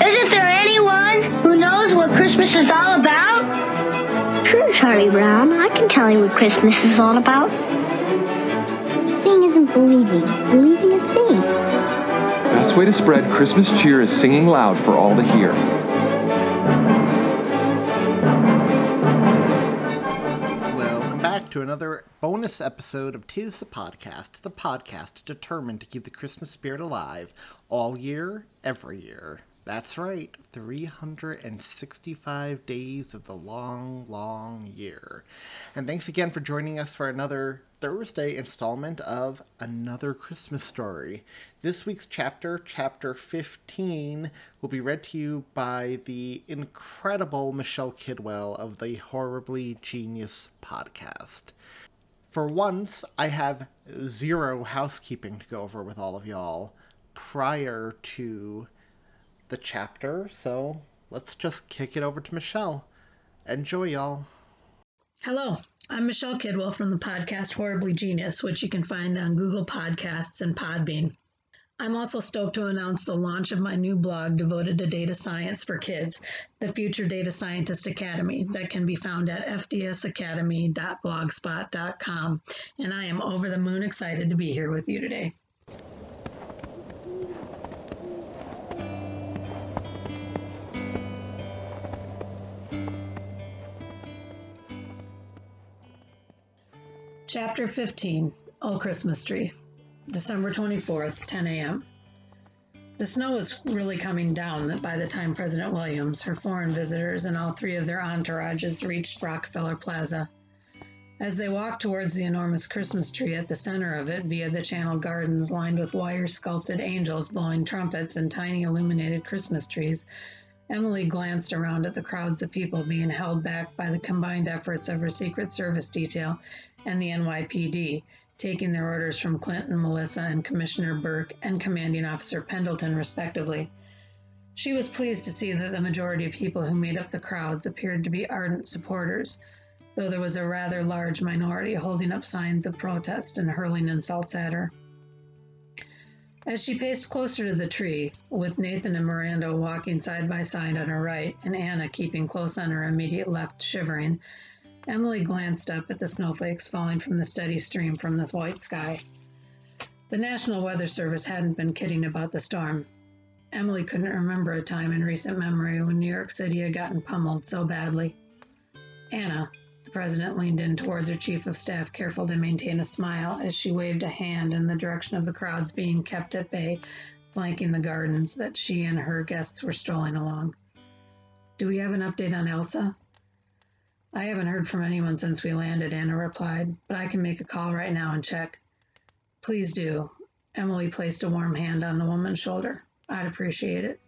Isn't there anyone who knows what Christmas is all about? Sure, Charlie Brown. I can tell you what Christmas is all about. Seeing isn't believing. Believing is seeing. Best way to spread Christmas cheer is singing loud for all to hear. Welcome back to another bonus episode of Tis the Podcast, the podcast determined to keep the Christmas spirit alive all year, every year. That's right, 365 days of the long, long year. And thanks again for joining us for another Thursday installment of Another Christmas Story. This week's chapter, chapter 15, will be read to you by the incredible Michelle Kidwell of the Horribly Genius podcast. For once, I have zero housekeeping to go over with all of y'all prior to the chapter, so let's just kick it over to Michelle. Enjoy, y'all. Hello, I'm Michelle Kidwell from the podcast Horribly Genius, which you can find on Google Podcasts and Podbean. I'm also stoked to announce the launch of my new blog devoted to data science for kids, the Future Data Scientist Academy, that can be found at fdsacademy.blogspot.com. And I am over the moon excited to be here with you today. Chapter 15 Oh Christmas Tree, December 24th, 10 a.m. The snow was really coming down by the time President Williams, her foreign visitors, and all three of their entourages reached Rockefeller Plaza. As they walked towards the enormous Christmas tree at the center of it via the channel gardens lined with wire sculpted angels blowing trumpets and tiny illuminated Christmas trees, Emily glanced around at the crowds of people being held back by the combined efforts of her Secret Service detail and the NYPD, taking their orders from Clinton, Melissa, and Commissioner Burke and Commanding Officer Pendleton, respectively. She was pleased to see that the majority of people who made up the crowds appeared to be ardent supporters, though there was a rather large minority holding up signs of protest and hurling insults at her. As she paced closer to the tree, with Nathan and Miranda walking side by side on her right and Anna keeping close on her immediate left, shivering, Emily glanced up at the snowflakes falling from the steady stream from the white sky. The National Weather Service hadn't been kidding about the storm. Emily couldn't remember a time in recent memory when New York City had gotten pummeled so badly. Anna, the president leaned in towards her chief of staff, careful to maintain a smile as she waved a hand in the direction of the crowds being kept at bay, flanking the gardens that she and her guests were strolling along. Do we have an update on Elsa? I haven't heard from anyone since we landed, Anna replied, but I can make a call right now and check. Please do. Emily placed a warm hand on the woman's shoulder. I'd appreciate it.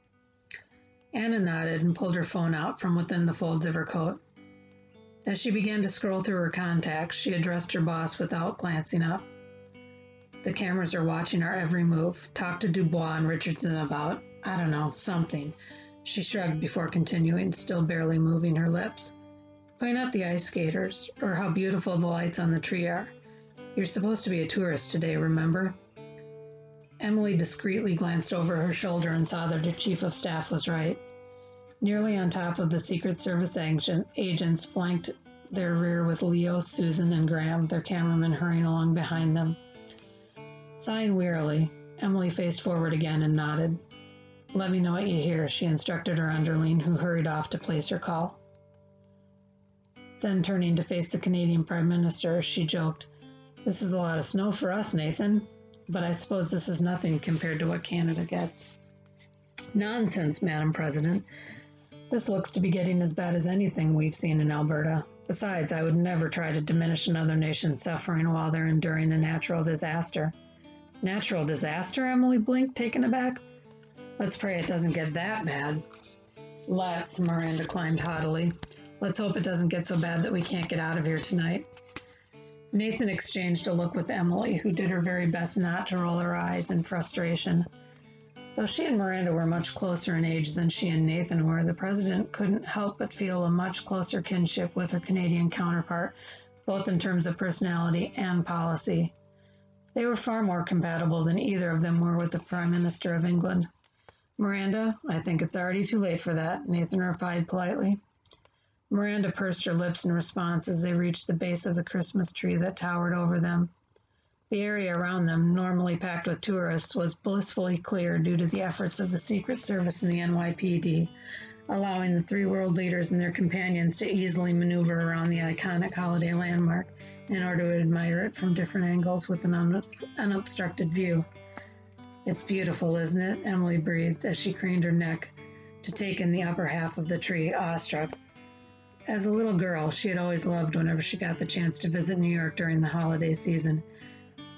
Anna nodded and pulled her phone out from within the folds of her coat. As she began to scroll through her contacts, she addressed her boss without glancing up. The cameras are watching our every move. Talk to Dubois and Richardson about, I don't know, something. She shrugged before continuing, still barely moving her lips. Point out the ice skaters, or how beautiful the lights on the tree are. You're supposed to be a tourist today, remember? Emily discreetly glanced over her shoulder and saw that her chief of staff was right. Nearly on top of the Secret Service agents flanked their rear with Leo, Susan, and Graham, their cameraman hurrying along behind them. Sighing wearily, Emily faced forward again and nodded. Let me know what you hear, she instructed her underling, who hurried off to place her call. Then, turning to face the Canadian Prime Minister, she joked, This is a lot of snow for us, Nathan, but I suppose this is nothing compared to what Canada gets. Nonsense, Madam President. This looks to be getting as bad as anything we've seen in Alberta. Besides, I would never try to diminish another nation's suffering while they're enduring a natural disaster. Natural disaster? Emily blinked, taken aback. Let's pray it doesn't get that bad. Let's, Miranda climbed haughtily. Let's hope it doesn't get so bad that we can't get out of here tonight. Nathan exchanged a look with Emily, who did her very best not to roll her eyes in frustration. Though she and Miranda were much closer in age than she and Nathan were, the president couldn't help but feel a much closer kinship with her Canadian counterpart, both in terms of personality and policy. They were far more compatible than either of them were with the Prime Minister of England. Miranda, I think it's already too late for that, Nathan replied politely. Miranda pursed her lips in response as they reached the base of the Christmas tree that towered over them. The area around them, normally packed with tourists, was blissfully clear due to the efforts of the Secret Service and the NYPD, allowing the three world leaders and their companions to easily maneuver around the iconic holiday landmark in order to admire it from different angles with an unobstructed view. It's beautiful, isn't it? Emily breathed as she craned her neck to take in the upper half of the tree, awestruck. As a little girl, she had always loved whenever she got the chance to visit New York during the holiday season.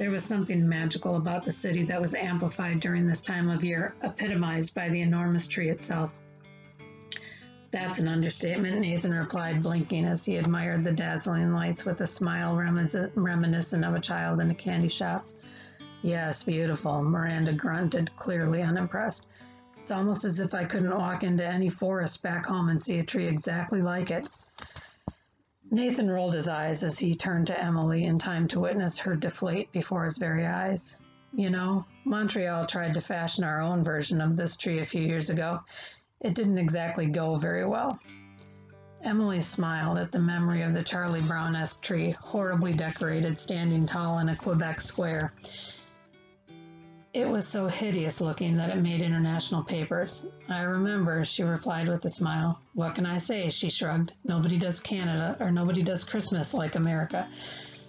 There was something magical about the city that was amplified during this time of year, epitomized by the enormous tree itself. That's an understatement, Nathan replied, blinking as he admired the dazzling lights with a smile reminiscent of a child in a candy shop. Yes, beautiful, Miranda grunted, clearly unimpressed. It's almost as if I couldn't walk into any forest back home and see a tree exactly like it. Nathan rolled his eyes as he turned to Emily in time to witness her deflate before his very eyes. You know, Montreal tried to fashion our own version of this tree a few years ago. It didn't exactly go very well. Emily smiled at the memory of the Charlie Brown esque tree, horribly decorated, standing tall in a Quebec square. It was so hideous looking that it made international papers. I remember, she replied with a smile. What can I say? She shrugged. Nobody does Canada or nobody does Christmas like America.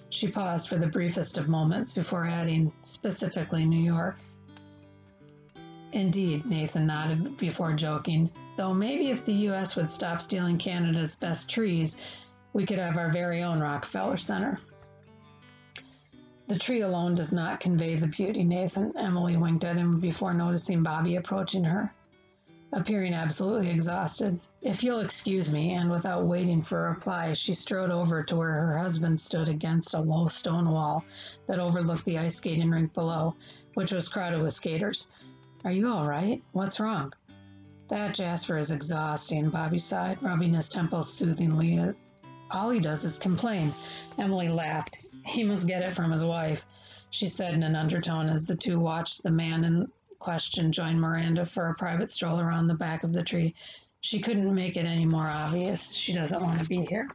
She paused for the briefest of moments before adding, specifically New York. Indeed, Nathan nodded before joking. Though maybe if the U.S. would stop stealing Canada's best trees, we could have our very own Rockefeller Center. The tree alone does not convey the beauty, Nathan. Emily winked at him before noticing Bobby approaching her, appearing absolutely exhausted. If you'll excuse me, and without waiting for a reply, she strode over to where her husband stood against a low stone wall that overlooked the ice skating rink below, which was crowded with skaters. Are you all right? What's wrong? That Jasper is exhausting, Bobby sighed, rubbing his temples soothingly. All he does is complain. Emily laughed. He must get it from his wife, she said in an undertone as the two watched the man in question join Miranda for a private stroll around the back of the tree. She couldn't make it any more obvious. She doesn't want to be here.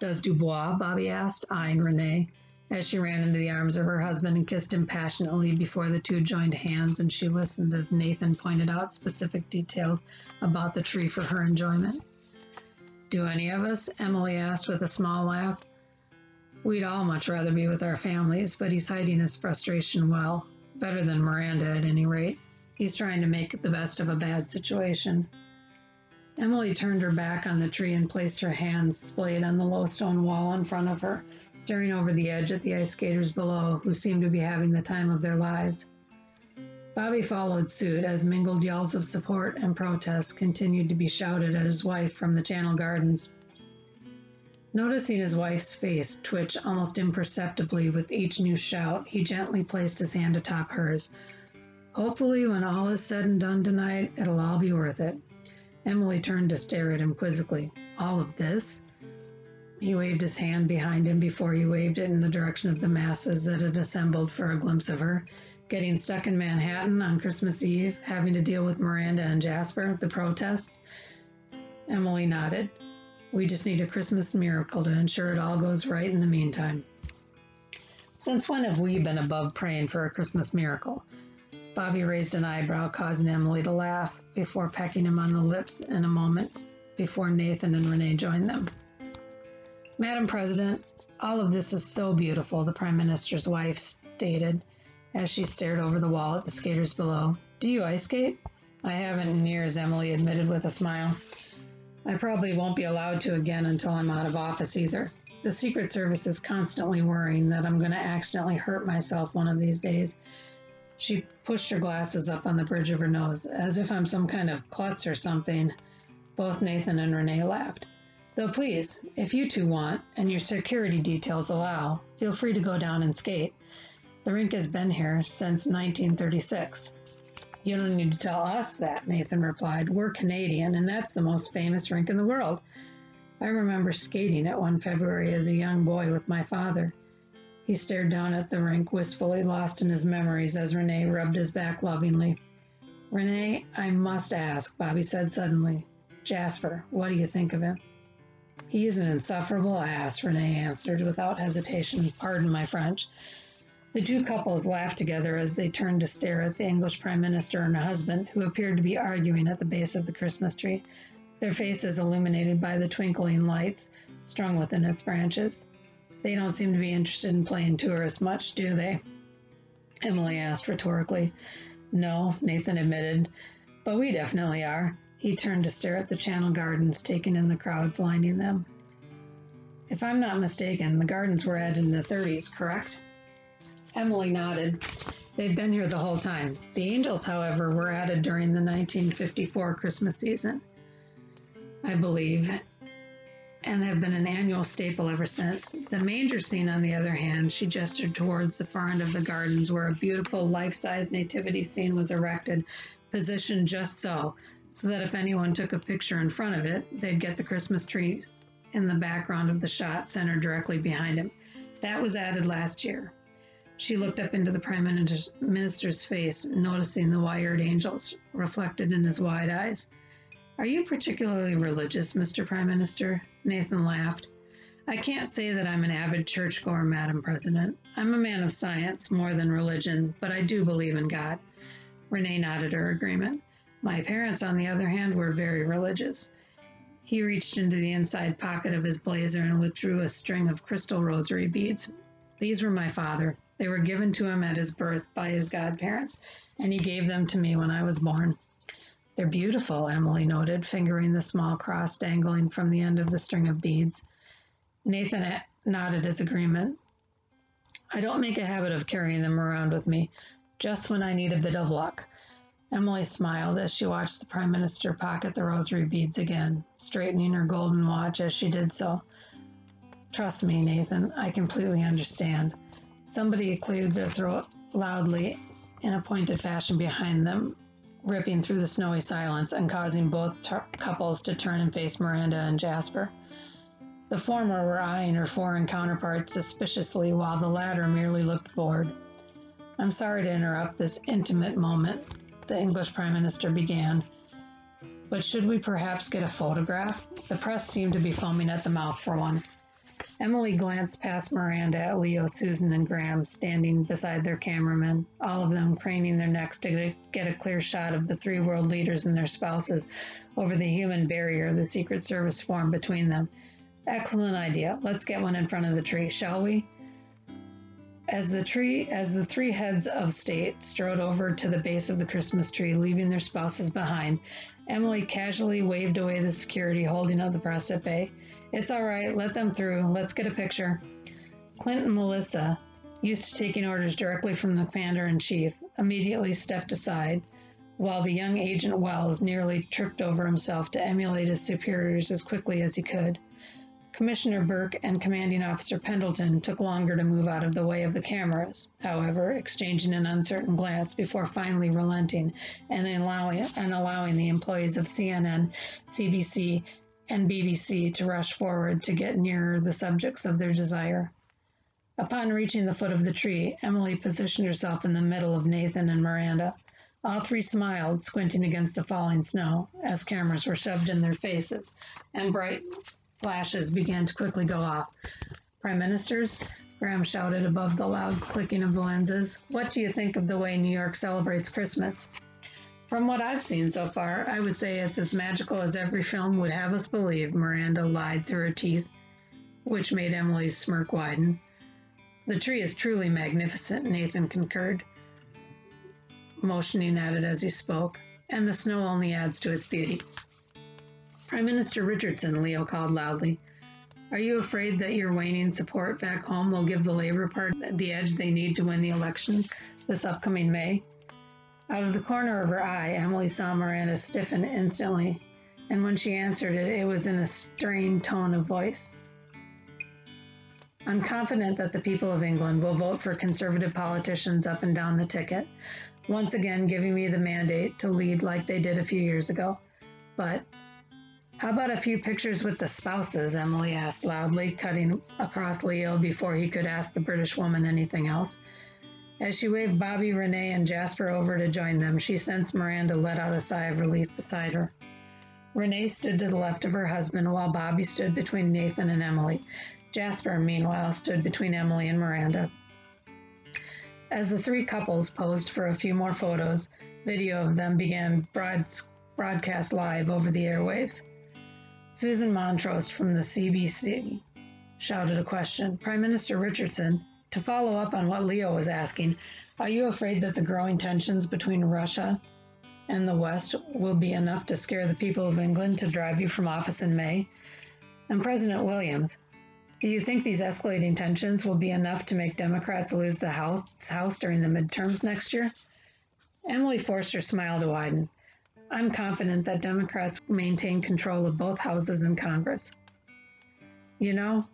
Does Dubois? Bobby asked, eyeing Renee as she ran into the arms of her husband and kissed him passionately before the two joined hands and she listened as Nathan pointed out specific details about the tree for her enjoyment. Do any of us? Emily asked with a small laugh. We'd all much rather be with our families, but he's hiding his frustration well. Better than Miranda, at any rate. He's trying to make the best of a bad situation. Emily turned her back on the tree and placed her hands splayed on the low stone wall in front of her, staring over the edge at the ice skaters below, who seemed to be having the time of their lives. Bobby followed suit as mingled yells of support and protest continued to be shouted at his wife from the Channel Gardens. Noticing his wife's face twitch almost imperceptibly with each new shout, he gently placed his hand atop hers. Hopefully, when all is said and done tonight, it'll all be worth it. Emily turned to stare at him quizzically. All of this? He waved his hand behind him before he waved it in the direction of the masses that had assembled for a glimpse of her. Getting stuck in Manhattan on Christmas Eve, having to deal with Miranda and Jasper, the protests? Emily nodded. We just need a Christmas miracle to ensure it all goes right in the meantime. Since when have we been above praying for a Christmas miracle? Bobby raised an eyebrow, causing Emily to laugh before pecking him on the lips in a moment before Nathan and Renee joined them. Madam President, all of this is so beautiful, the Prime Minister's wife stated as she stared over the wall at the skaters below. Do you ice skate? I haven't in years, Emily admitted with a smile. I probably won't be allowed to again until I'm out of office either. The Secret Service is constantly worrying that I'm going to accidentally hurt myself one of these days. She pushed her glasses up on the bridge of her nose, as if I'm some kind of klutz or something. Both Nathan and Renee laughed. Though please, if you two want, and your security details allow, feel free to go down and skate. The rink has been here since 1936. You don't need to tell us that, Nathan replied. We're Canadian, and that's the most famous rink in the world. I remember skating at one February as a young boy with my father. He stared down at the rink, wistfully lost in his memories as Renee rubbed his back lovingly. Renee, I must ask, Bobby said suddenly. Jasper, what do you think of him? He is an insufferable ass, Renee answered without hesitation. Pardon my French. The two couples laughed together as they turned to stare at the English Prime Minister and her husband, who appeared to be arguing at the base of the Christmas tree, their faces illuminated by the twinkling lights strung within its branches. They don't seem to be interested in playing tourist much, do they? Emily asked rhetorically. No, Nathan admitted, but we definitely are. He turned to stare at the Channel Gardens, taking in the crowds lining them. If I'm not mistaken, the gardens were added in the 30s, correct? Emily nodded. They've been here the whole time. The angels, however, were added during the 1954 Christmas season, I believe, and have been an annual staple ever since. The manger scene, on the other hand, she gestured towards the far end of the gardens where a beautiful life size nativity scene was erected, positioned just so, so that if anyone took a picture in front of it, they'd get the Christmas trees in the background of the shot centered directly behind him. That was added last year. She looked up into the Prime Minister's face, noticing the wired angels reflected in his wide eyes. Are you particularly religious, Mr. Prime Minister? Nathan laughed. I can't say that I'm an avid churchgoer, Madam President. I'm a man of science more than religion, but I do believe in God. Renee nodded her agreement. My parents, on the other hand, were very religious. He reached into the inside pocket of his blazer and withdrew a string of crystal rosary beads. These were my father. They were given to him at his birth by his godparents, and he gave them to me when I was born. They're beautiful, Emily noted, fingering the small cross dangling from the end of the string of beads. Nathan nodded his agreement. I don't make a habit of carrying them around with me, just when I need a bit of luck. Emily smiled as she watched the Prime Minister pocket the rosary beads again, straightening her golden watch as she did so. Trust me, Nathan, I completely understand. Somebody cleared their throat loudly in a pointed fashion behind them, ripping through the snowy silence and causing both couples to turn and face Miranda and Jasper. The former were eyeing her foreign counterpart suspiciously, while the latter merely looked bored. I'm sorry to interrupt this intimate moment, the English Prime Minister began. But should we perhaps get a photograph? The press seemed to be foaming at the mouth for one. Emily glanced past Miranda at Leo, Susan, and Graham standing beside their cameramen, all of them craning their necks to get a clear shot of the three world leaders and their spouses over the human barrier the Secret Service formed between them. Excellent idea. Let's get one in front of the tree, shall we? As the tree as the three heads of state strode over to the base of the Christmas tree, leaving their spouses behind, Emily casually waved away the security holding up the press at bay. It's all right. Let them through. Let's get a picture. Clint and Melissa, used to taking orders directly from the commander in chief, immediately stepped aside, while the young Agent Wells nearly tripped over himself to emulate his superiors as quickly as he could. Commissioner Burke and Commanding Officer Pendleton took longer to move out of the way of the cameras, however, exchanging an uncertain glance before finally relenting and allowing, and allowing the employees of CNN, CBC, and BBC to rush forward to get nearer the subjects of their desire. Upon reaching the foot of the tree, Emily positioned herself in the middle of Nathan and Miranda. All three smiled, squinting against the falling snow, as cameras were shoved in their faces, and bright flashes began to quickly go off. Prime Ministers, Graham shouted above the loud clicking of the lenses, what do you think of the way New York celebrates Christmas? From what I've seen so far, I would say it's as magical as every film would have us believe, Miranda lied through her teeth, which made Emily's smirk widen. The tree is truly magnificent, Nathan concurred, motioning at it as he spoke, and the snow only adds to its beauty. Prime Minister Richardson, Leo called loudly. Are you afraid that your waning support back home will give the Labour Party the edge they need to win the election this upcoming May? Out of the corner of her eye, Emily saw Miranda stiffen instantly, and when she answered it, it was in a strained tone of voice. I'm confident that the people of England will vote for conservative politicians up and down the ticket, once again giving me the mandate to lead like they did a few years ago. But how about a few pictures with the spouses? Emily asked loudly, cutting across Leo before he could ask the British woman anything else. As she waved Bobby, Renee, and Jasper over to join them, she sensed Miranda let out a sigh of relief beside her. Renee stood to the left of her husband while Bobby stood between Nathan and Emily. Jasper, meanwhile, stood between Emily and Miranda. As the three couples posed for a few more photos, video of them began broad- broadcast live over the airwaves. Susan Montrose from the CBC shouted a question. Prime Minister Richardson, to follow up on what Leo was asking, are you afraid that the growing tensions between Russia and the West will be enough to scare the people of England to drive you from office in May? And President Williams, do you think these escalating tensions will be enough to make Democrats lose the House, house during the midterms next year? Emily forced her smile to widen. I'm confident that Democrats maintain control of both houses in Congress. You know,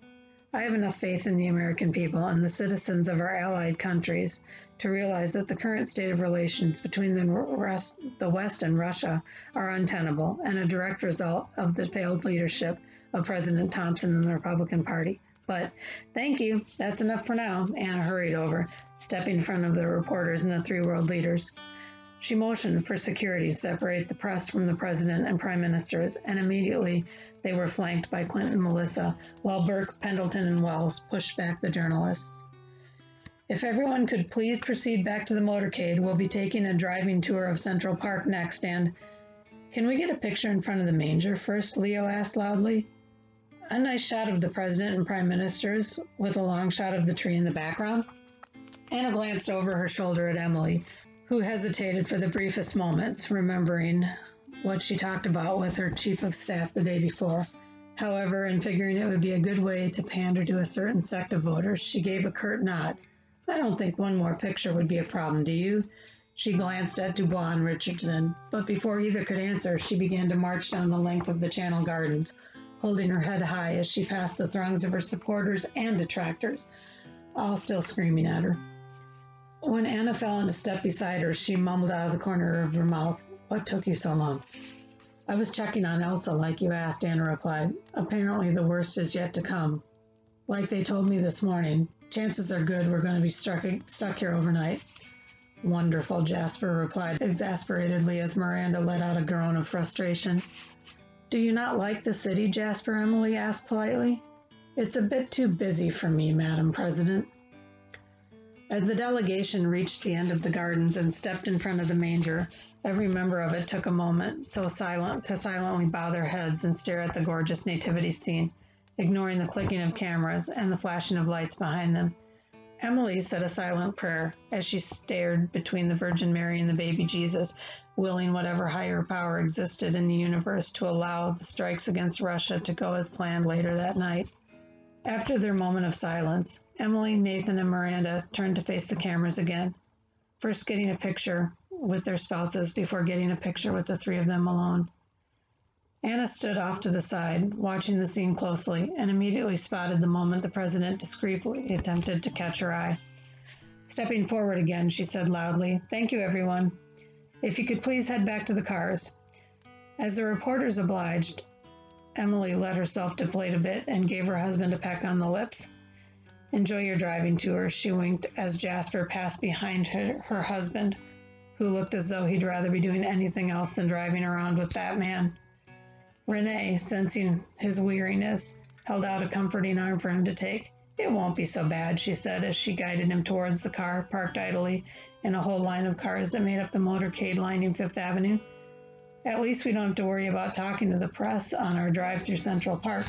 I have enough faith in the American people and the citizens of our allied countries to realize that the current state of relations between the, rest, the West and Russia are untenable and a direct result of the failed leadership of President Thompson and the Republican Party. But thank you, that's enough for now. Anna hurried over, stepping in front of the reporters and the three world leaders. She motioned for security to separate the press from the president and prime ministers, and immediately they were flanked by Clinton and Melissa, while Burke, Pendleton, and Wells pushed back the journalists. If everyone could please proceed back to the motorcade, we'll be taking a driving tour of Central Park next, and can we get a picture in front of the manger first? Leo asked loudly. A nice shot of the president and prime ministers with a long shot of the tree in the background. Anna glanced over her shoulder at Emily, who hesitated for the briefest moments, remembering what she talked about with her chief of staff the day before. However, in figuring it would be a good way to pander to a certain sect of voters, she gave a curt nod. I don't think one more picture would be a problem, do you? She glanced at Dubois and Richardson, but before either could answer, she began to march down the length of the Channel Gardens, holding her head high as she passed the throngs of her supporters and detractors, all still screaming at her. When Anna fell into step beside her, she mumbled out of the corner of her mouth, Oh, what took you so long? I was checking on Elsa like you asked, Anna replied. Apparently, the worst is yet to come. Like they told me this morning, chances are good we're going to be stuck, stuck here overnight. Wonderful, Jasper replied exasperatedly as Miranda let out a groan of frustration. Do you not like the city, Jasper? Emily asked politely. It's a bit too busy for me, Madam President. As the delegation reached the end of the gardens and stepped in front of the manger, every member of it took a moment so silent to silently bow their heads and stare at the gorgeous nativity scene, ignoring the clicking of cameras and the flashing of lights behind them. Emily said a silent prayer as she stared between the Virgin Mary and the baby Jesus, willing whatever higher power existed in the universe to allow the strikes against Russia to go as planned later that night. After their moment of silence, Emily, Nathan, and Miranda turned to face the cameras again, first getting a picture with their spouses before getting a picture with the three of them alone. Anna stood off to the side, watching the scene closely, and immediately spotted the moment the president discreetly attempted to catch her eye. Stepping forward again, she said loudly, Thank you, everyone. If you could please head back to the cars. As the reporters obliged, Emily let herself deflate a bit and gave her husband a peck on the lips. Enjoy your driving tour, she winked as Jasper passed behind her, her husband, who looked as though he'd rather be doing anything else than driving around with that man. Renee, sensing his weariness, held out a comforting arm for him to take. It won't be so bad, she said as she guided him towards the car parked idly in a whole line of cars that made up the motorcade lining Fifth Avenue. At least we don't have to worry about talking to the press on our drive through Central Park.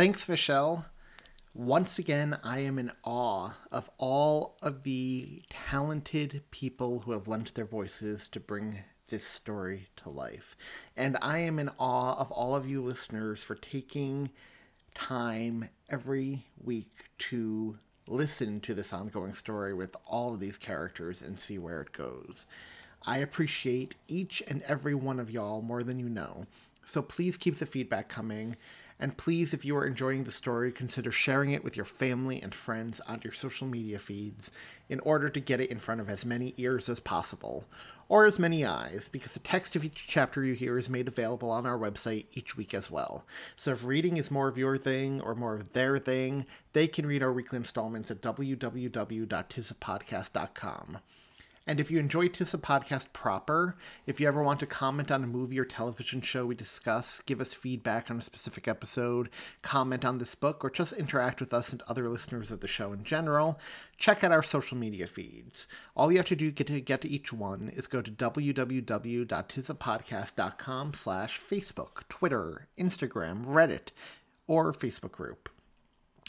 Thanks, Michelle. Once again, I am in awe of all of the talented people who have lent their voices to bring this story to life. And I am in awe of all of you listeners for taking time every week to listen to this ongoing story with all of these characters and see where it goes. I appreciate each and every one of y'all more than you know. So please keep the feedback coming. And please, if you are enjoying the story, consider sharing it with your family and friends on your social media feeds in order to get it in front of as many ears as possible, or as many eyes, because the text of each chapter you hear is made available on our website each week as well. So if reading is more of your thing or more of their thing, they can read our weekly installments at www.tisthepodcast.com. And if you enjoy Tis the Podcast proper, if you ever want to comment on a movie or television show we discuss, give us feedback on a specific episode, comment on this book, or just interact with us and other listeners of the show in general, check out our social media feeds. All you have to do to get to each one is go to www.tisthepodcast.com slash Facebook, Twitter, Instagram, Reddit, or Facebook group.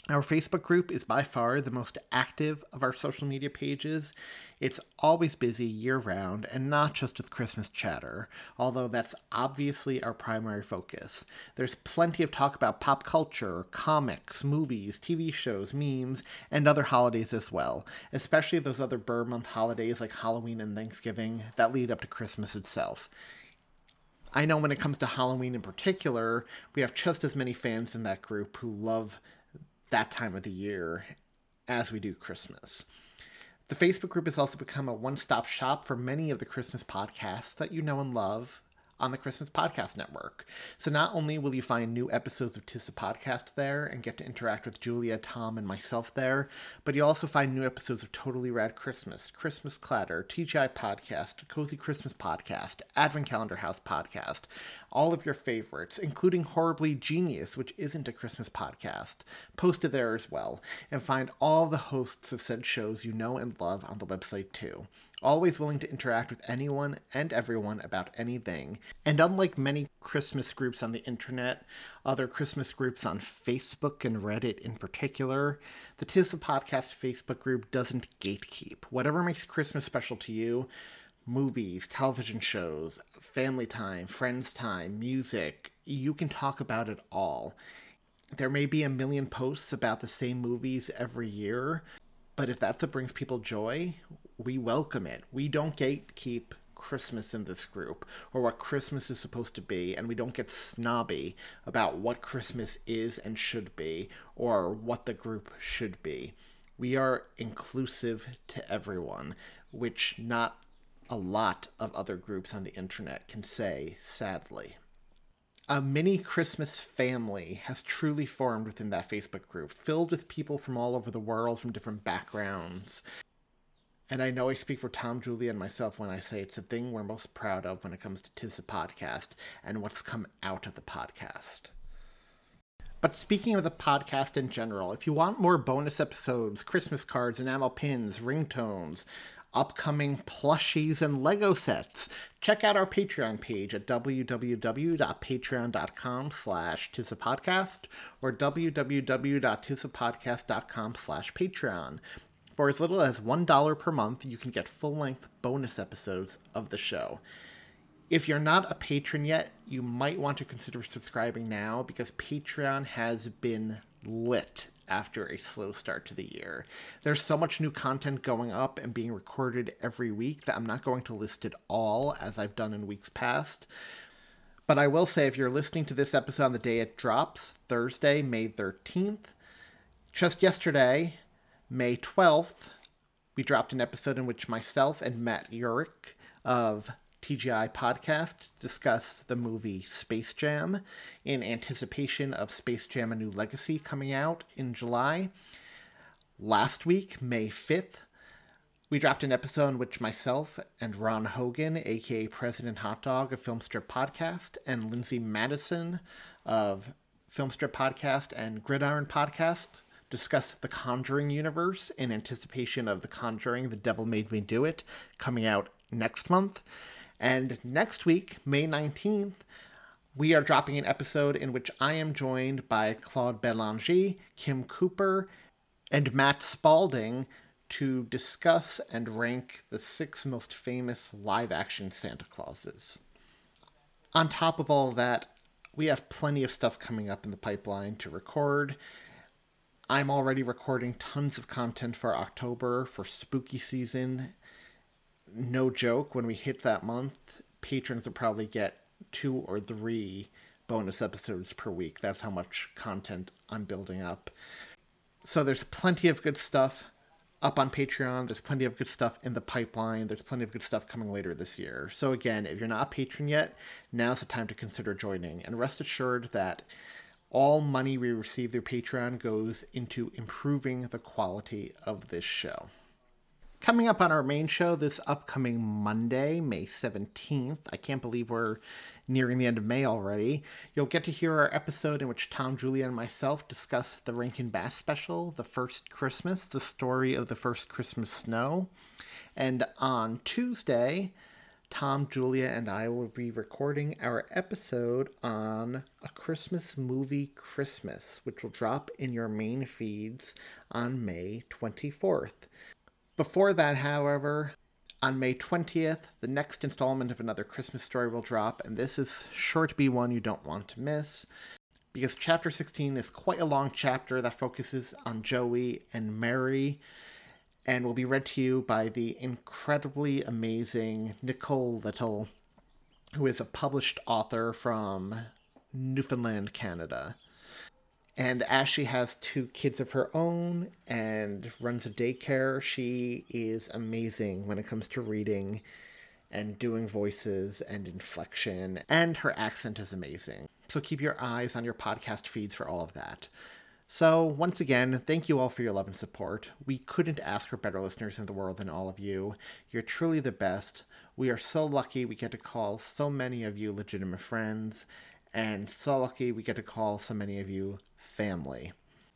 Our Facebook group is by far the most active of our social media pages. It's always busy year round and not just with Christmas chatter, although that's obviously our primary focus. There's plenty of talk about pop culture, comics, movies, TV shows, memes, and other holidays as well, especially those other Burr month holidays like Halloween and Thanksgiving that lead up to Christmas itself. I know when it comes to Halloween in particular, we have just as many fans in that group who love that time of the year as we do Christmas. The Facebook group has also become a one stop shop for many of the Christmas podcasts that you know and love on the Christmas Podcast Network. So not only will you find new episodes of Tis Tissa Podcast there and get to interact with Julia, Tom, and myself there, but you'll also find new episodes of Totally Rad Christmas, Christmas Clatter, TGI Podcast, Cozy Christmas Podcast, Advent Calendar House Podcast, all of your favorites, including Horribly Genius, which isn't a Christmas podcast, posted there as well, and find all the hosts of said shows you know and love on the website too always willing to interact with anyone and everyone about anything. And unlike many Christmas groups on the internet, other Christmas groups on Facebook and Reddit in particular, the Tis the Podcast Facebook group doesn't gatekeep. Whatever makes Christmas special to you, movies, television shows, family time, friends time, music, you can talk about it all. There may be a million posts about the same movies every year, but if that's what brings people joy, we welcome it. We don't gatekeep Christmas in this group or what Christmas is supposed to be, and we don't get snobby about what Christmas is and should be or what the group should be. We are inclusive to everyone, which not a lot of other groups on the internet can say, sadly a mini Christmas family has truly formed within that Facebook group, filled with people from all over the world from different backgrounds. And I know I speak for Tom, Julia, and myself when I say it's the thing we're most proud of when it comes to Tis the Podcast and what's come out of the podcast. But speaking of the podcast in general, if you want more bonus episodes, Christmas cards, enamel pins, ringtones, upcoming plushies and Lego sets. Check out our Patreon page at www.patreon.com slash tisthepodcast or www.tisthepodcast.com slash patreon. For as little as $1 per month, you can get full-length bonus episodes of the show. If you're not a patron yet, you might want to consider subscribing now because Patreon has been lit after a slow start to the year. There's so much new content going up and being recorded every week that I'm not going to list it all as I've done in weeks past. But I will say if you're listening to this episode on the day it drops, Thursday, May 13th, just yesterday, May 12th, we dropped an episode in which myself and Matt Yurick of TGI podcast discuss the movie Space Jam in anticipation of Space Jam A New Legacy coming out in July. Last week, May 5th, we dropped an episode in which myself and Ron Hogan, aka President Hot Dog of Filmstrip Podcast, and Lindsay Madison of Filmstrip Podcast and Gridiron Podcast discuss the Conjuring universe in anticipation of The Conjuring The Devil Made Me Do It coming out next month. And next week, May 19th, we are dropping an episode in which I am joined by Claude Belanger, Kim Cooper, and Matt Spalding to discuss and rank the six most famous live action Santa Clauses. On top of all that, we have plenty of stuff coming up in the pipeline to record. I'm already recording tons of content for October for spooky season. No joke, when we hit that month, patrons will probably get two or three bonus episodes per week. That's how much content I'm building up. So there's plenty of good stuff up on Patreon. There's plenty of good stuff in the pipeline. There's plenty of good stuff coming later this year. So again, if you're not a patron yet, now's the time to consider joining. And rest assured that all money we receive through Patreon goes into improving the quality of this show. Coming up on our main show this upcoming Monday, May 17th, I can't believe we're nearing the end of May already, you'll get to hear our episode in which Tom, Julia, and myself discuss the Rankin Bass special, The First Christmas, the story of the first Christmas snow. And on Tuesday, Tom, Julia, and I will be recording our episode on A Christmas Movie Christmas, which will drop in your main feeds on May 24th. Before that, however, on May 20th, the next installment of Another Christmas Story will drop, and this is sure to be one you don't want to miss. Because chapter 16 is quite a long chapter that focuses on Joey and Mary, and will be read to you by the incredibly amazing Nicole Little, who is a published author from Newfoundland, Canada. And as she has two kids of her own and runs a daycare, she is amazing when it comes to reading and doing voices and inflection, and her accent is amazing. So keep your eyes on your podcast feeds for all of that. So, once again, thank you all for your love and support. We couldn't ask for better listeners in the world than all of you. You're truly the best. We are so lucky we get to call so many of you legitimate friends, and so lucky we get to call so many of you family.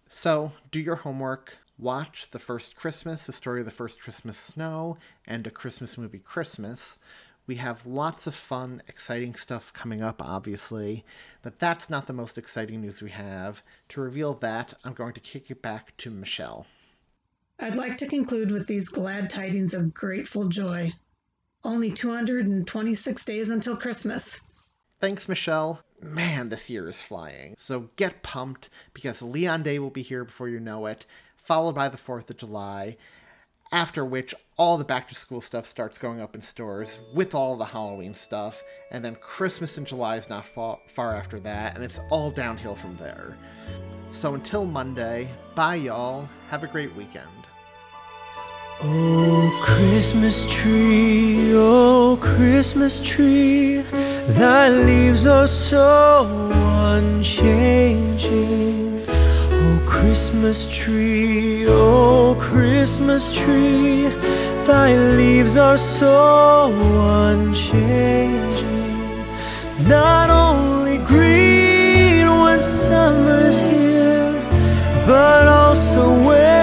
So, do your homework. Watch The First Christmas, the story of the first Christmas snow, and a Christmas movie Christmas. We have lots of fun, exciting stuff coming up, obviously, but that's not the most exciting news we have. To reveal that, I'm going to kick it back to Michelle. I'd like to conclude with these glad tidings of grateful joy. Only 226 days until Christmas. Thanks, Michelle. Man, this year is flying. So get pumped because Leon Day will be here before you know it, followed by the 4th of July, after which all the back to school stuff starts going up in stores with all the Halloween stuff, and then Christmas in July is not far, far after that, and it's all downhill from there. So until Monday, bye y'all. Have a great weekend. Oh, Christmas tree, oh, Christmas tree, thy leaves are so unchanging. Oh, Christmas tree, oh, Christmas tree, thy leaves are so unchanging. Not only green when summer's here, but also when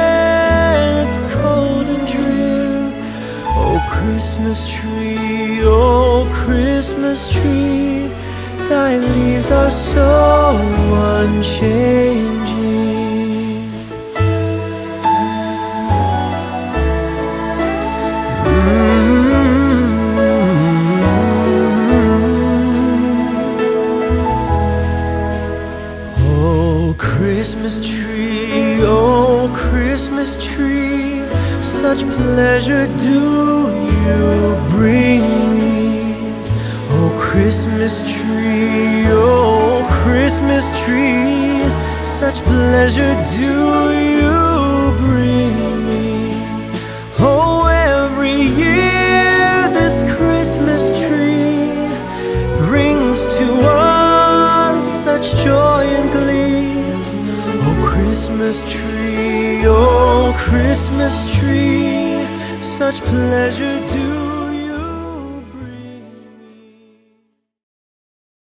Christmas tree, oh, Christmas tree, thy leaves are so unchanging.